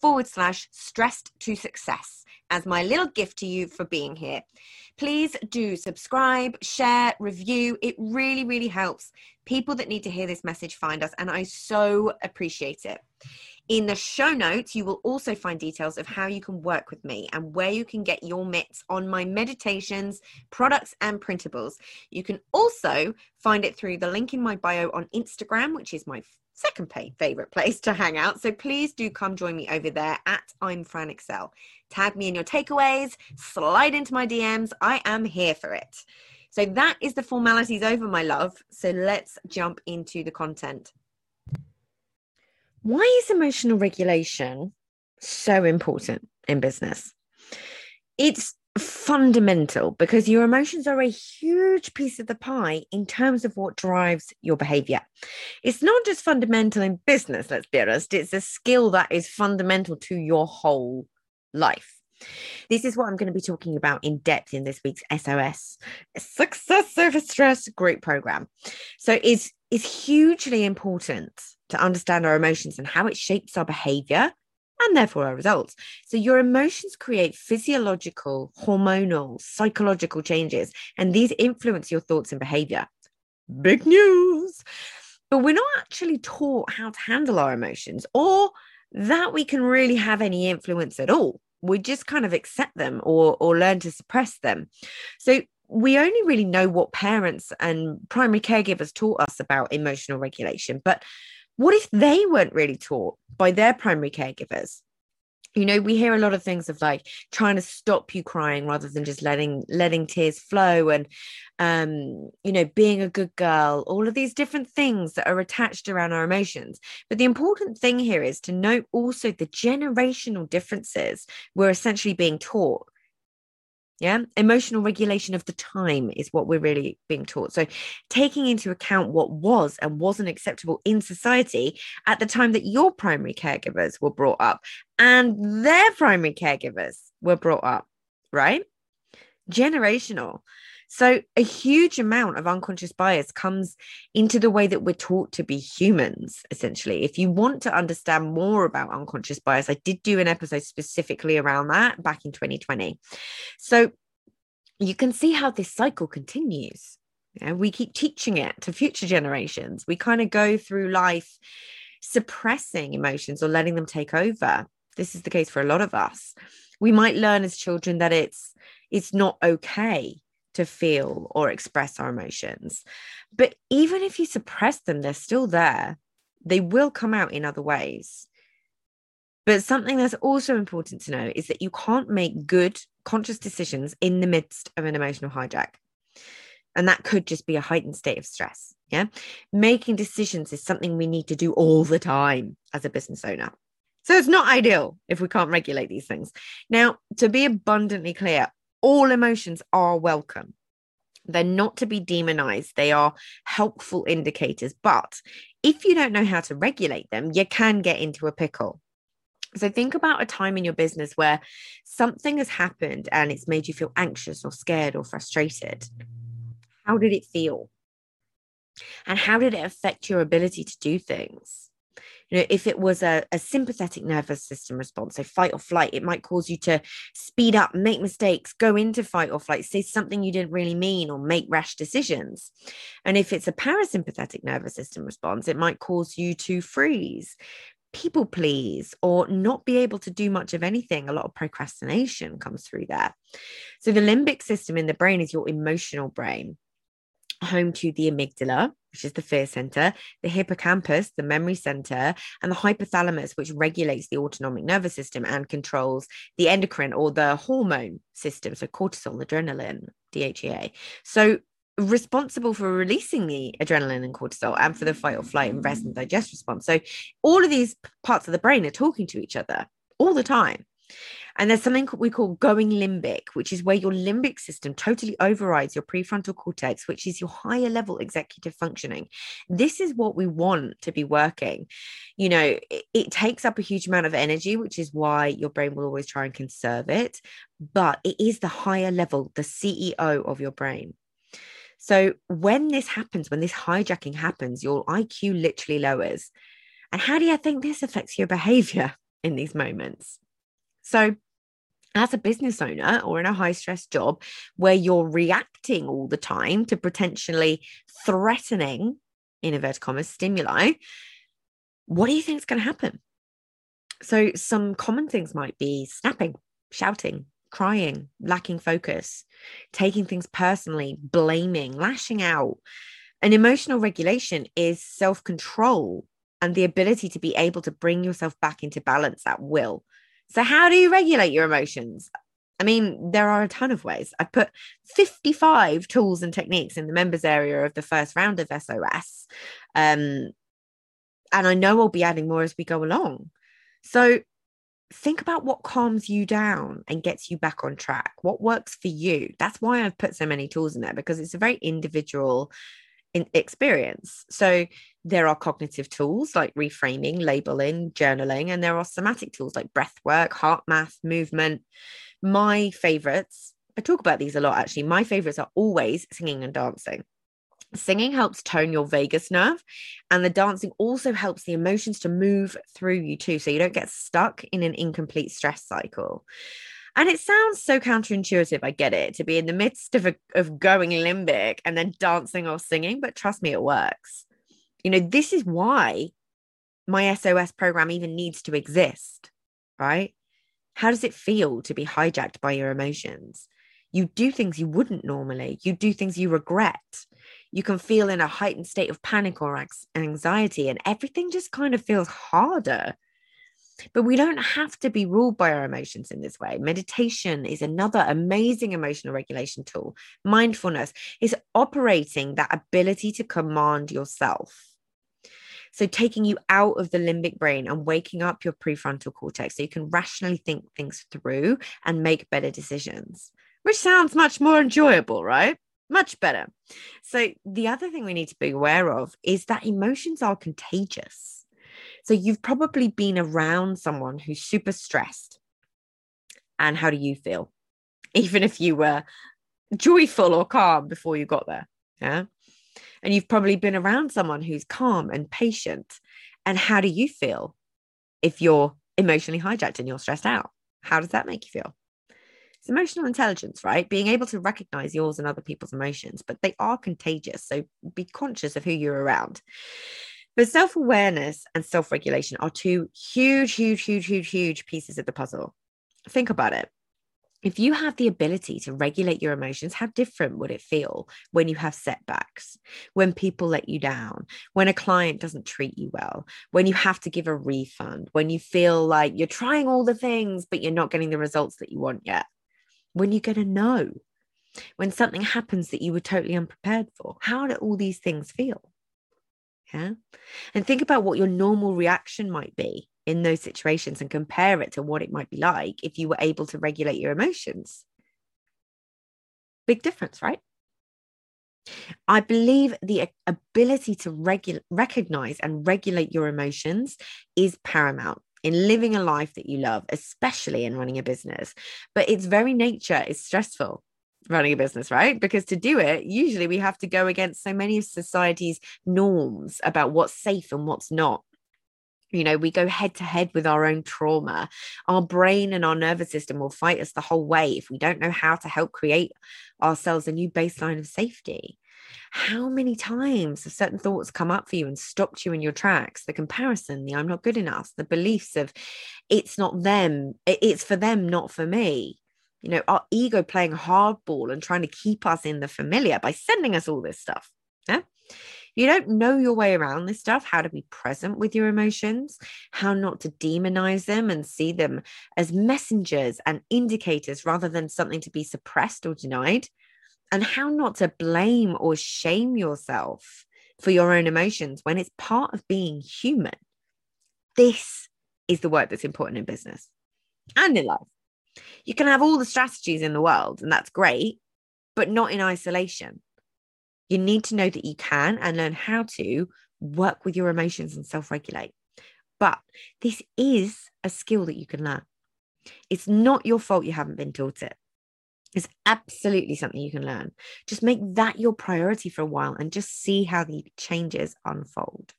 forward slash stressed to success as my little gift to you for being here. Please do subscribe, share, review. It really, really helps people that need to hear this message find us, and I so appreciate it. In the show notes, you will also find details of how you can work with me and where you can get your mitts on my meditations, products, and printables. You can also find it through the link in my bio on Instagram, which is my second favorite place to hang out. So please do come join me over there at I'm Fran Excell. Tag me in your takeaways, slide into my DMs. I am here for it. So that is the formalities over, my love. So let's jump into the content. Why is emotional regulation so important in business? It's fundamental because your emotions are a huge piece of the pie in terms of what drives your behavior. It's not just fundamental in business, let's be honest, it's a skill that is fundamental to your whole life. This is what I'm going to be talking about in depth in this week's SOS Success Over Stress Group Program. So it's, it's hugely important to understand our emotions and how it shapes our behavior and therefore our results. So, your emotions create physiological, hormonal, psychological changes, and these influence your thoughts and behavior. Big news! But we're not actually taught how to handle our emotions or that we can really have any influence at all. We just kind of accept them or, or learn to suppress them. So, we only really know what parents and primary caregivers taught us about emotional regulation, but what if they weren't really taught by their primary caregivers? You know we hear a lot of things of like trying to stop you crying rather than just letting letting tears flow and um you know being a good girl all of these different things that are attached around our emotions. But the important thing here is to note also the generational differences we're essentially being taught yeah. Emotional regulation of the time is what we're really being taught. So, taking into account what was and wasn't acceptable in society at the time that your primary caregivers were brought up and their primary caregivers were brought up, right? Generational. So, a huge amount of unconscious bias comes into the way that we're taught to be humans, essentially. If you want to understand more about unconscious bias, I did do an episode specifically around that back in 2020. So, you can see how this cycle continues. Know, we keep teaching it to future generations. We kind of go through life suppressing emotions or letting them take over. This is the case for a lot of us. We might learn as children that it's it's not okay to feel or express our emotions. But even if you suppress them, they're still there. They will come out in other ways. But something that's also important to know is that you can't make good, conscious decisions in the midst of an emotional hijack. And that could just be a heightened state of stress. Yeah. Making decisions is something we need to do all the time as a business owner. So it's not ideal if we can't regulate these things. Now, to be abundantly clear, all emotions are welcome. They're not to be demonized, they are helpful indicators. But if you don't know how to regulate them, you can get into a pickle. So think about a time in your business where something has happened and it's made you feel anxious or scared or frustrated. How did it feel? And how did it affect your ability to do things? You know, if it was a, a sympathetic nervous system response, so fight or flight, it might cause you to speed up, make mistakes, go into fight or flight, say something you didn't really mean, or make rash decisions. And if it's a parasympathetic nervous system response, it might cause you to freeze, people please or not be able to do much of anything. A lot of procrastination comes through there. So, the limbic system in the brain is your emotional brain. Home to the amygdala, which is the fear center, the hippocampus, the memory center, and the hypothalamus, which regulates the autonomic nervous system and controls the endocrine or the hormone system. So cortisol, adrenaline, DHEA. So responsible for releasing the adrenaline and cortisol and for the fight or flight and rest and digest response. So all of these parts of the brain are talking to each other all the time. And there's something we call going limbic, which is where your limbic system totally overrides your prefrontal cortex, which is your higher level executive functioning. This is what we want to be working. You know, it, it takes up a huge amount of energy, which is why your brain will always try and conserve it. But it is the higher level, the CEO of your brain. So when this happens, when this hijacking happens, your IQ literally lowers. And how do you think this affects your behavior in these moments? So, as a business owner or in a high stress job where you're reacting all the time to potentially threatening, in inverted commas, stimuli, what do you think is going to happen? So, some common things might be snapping, shouting, crying, lacking focus, taking things personally, blaming, lashing out. And emotional regulation is self control and the ability to be able to bring yourself back into balance at will. So, how do you regulate your emotions? I mean, there are a ton of ways. I've put 55 tools and techniques in the members area of the first round of SOS. Um, and I know I'll be adding more as we go along. So, think about what calms you down and gets you back on track. What works for you? That's why I've put so many tools in there because it's a very individual in experience. So there are cognitive tools like reframing, labeling, journaling, and there are somatic tools like breath work, HeartMath, movement. My favorites, I talk about these a lot actually. My favorites are always singing and dancing. Singing helps tone your vagus nerve, and the dancing also helps the emotions to move through you too. So you don't get stuck in an incomplete stress cycle. And it sounds so counterintuitive. I get it to be in the midst of, a, of going limbic and then dancing or singing, but trust me, it works. You know, this is why my SOS program even needs to exist, right? How does it feel to be hijacked by your emotions? You do things you wouldn't normally, you do things you regret you can feel in a heightened state of panic or anxiety, and everything just kind of feels harder. But we don't have to be ruled by our emotions in this way. Meditation is another amazing emotional regulation tool. Mindfulness is operating that ability to command yourself. So, taking you out of the limbic brain and waking up your prefrontal cortex so you can rationally think things through and make better decisions, which sounds much more enjoyable, right? much better. So, the other thing we need to be aware of is that emotions are contagious. So, you've probably been around someone who's super stressed. And how do you feel? Even if you were joyful or calm before you got there. Yeah. And you've probably been around someone who's calm and patient. And how do you feel if you're emotionally hijacked and you're stressed out? How does that make you feel? It's emotional intelligence, right? Being able to recognize yours and other people's emotions, but they are contagious. So be conscious of who you're around. But self awareness and self regulation are two huge, huge, huge, huge, huge pieces of the puzzle. Think about it. If you have the ability to regulate your emotions, how different would it feel when you have setbacks, when people let you down, when a client doesn't treat you well, when you have to give a refund, when you feel like you're trying all the things, but you're not getting the results that you want yet? when you're going to know when something happens that you were totally unprepared for how do all these things feel yeah. And think about what your normal reaction might be in those situations and compare it to what it might be like if you were able to regulate your emotions. Big difference right? I believe the ability to regu- recognize and regulate your emotions is paramount in living a life that you love, especially in running a business. But its very nature is stressful running a business, right? Because to do it, usually we have to go against so many of society's norms about what's safe and what's not. You know, we go head to head with our own trauma. Our brain and our nervous system will fight us the whole way if we don't know how to help create ourselves a new baseline of safety. How many times have certain thoughts come up for you and stopped you in your tracks? The comparison, the I'm not good enough, the beliefs of it's not them, it's for them, not for me. You know, our ego playing hardball and trying to keep us in the familiar by sending us all this stuff. Yeah. You don't know your way around this stuff, how to be present with your emotions, how not to demonize them and see them as messengers and indicators rather than something to be suppressed or denied, and how not to blame or shame yourself for your own emotions when it's part of being human. This is the work that's important in business and in life. You can have all the strategies in the world, and that's great, but not in isolation. You need to know that you can and learn how to work with your emotions and self regulate. But this is a skill that you can learn. It's not your fault you haven't been taught it. It's absolutely something you can learn. Just make that your priority for a while and just see how the changes unfold.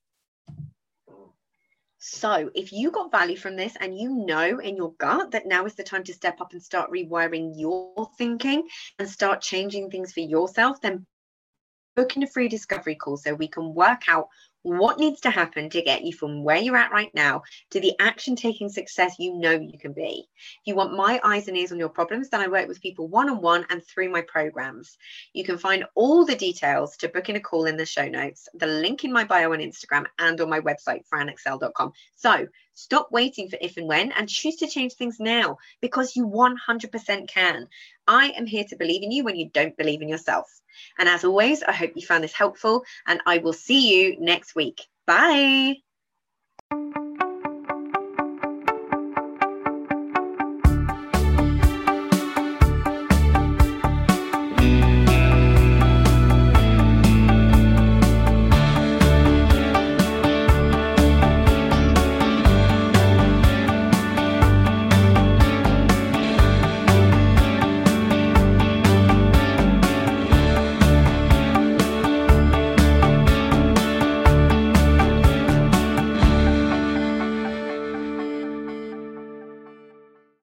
So, if you got value from this and you know in your gut that now is the time to step up and start rewiring your thinking and start changing things for yourself, then book in a free discovery call so we can work out what needs to happen to get you from where you're at right now to the action taking success you know you can be. If you want my eyes and ears on your problems, then I work with people one on one and through my programs. You can find all the details to book in a call in the show notes, the link in my bio on Instagram and on my website, franexcell.com. So stop waiting for if and when and choose to change things now because you 100% can. I am here to believe in you when you don't believe in yourself. And as always, I hope you found this helpful and I will see you next week. Bye.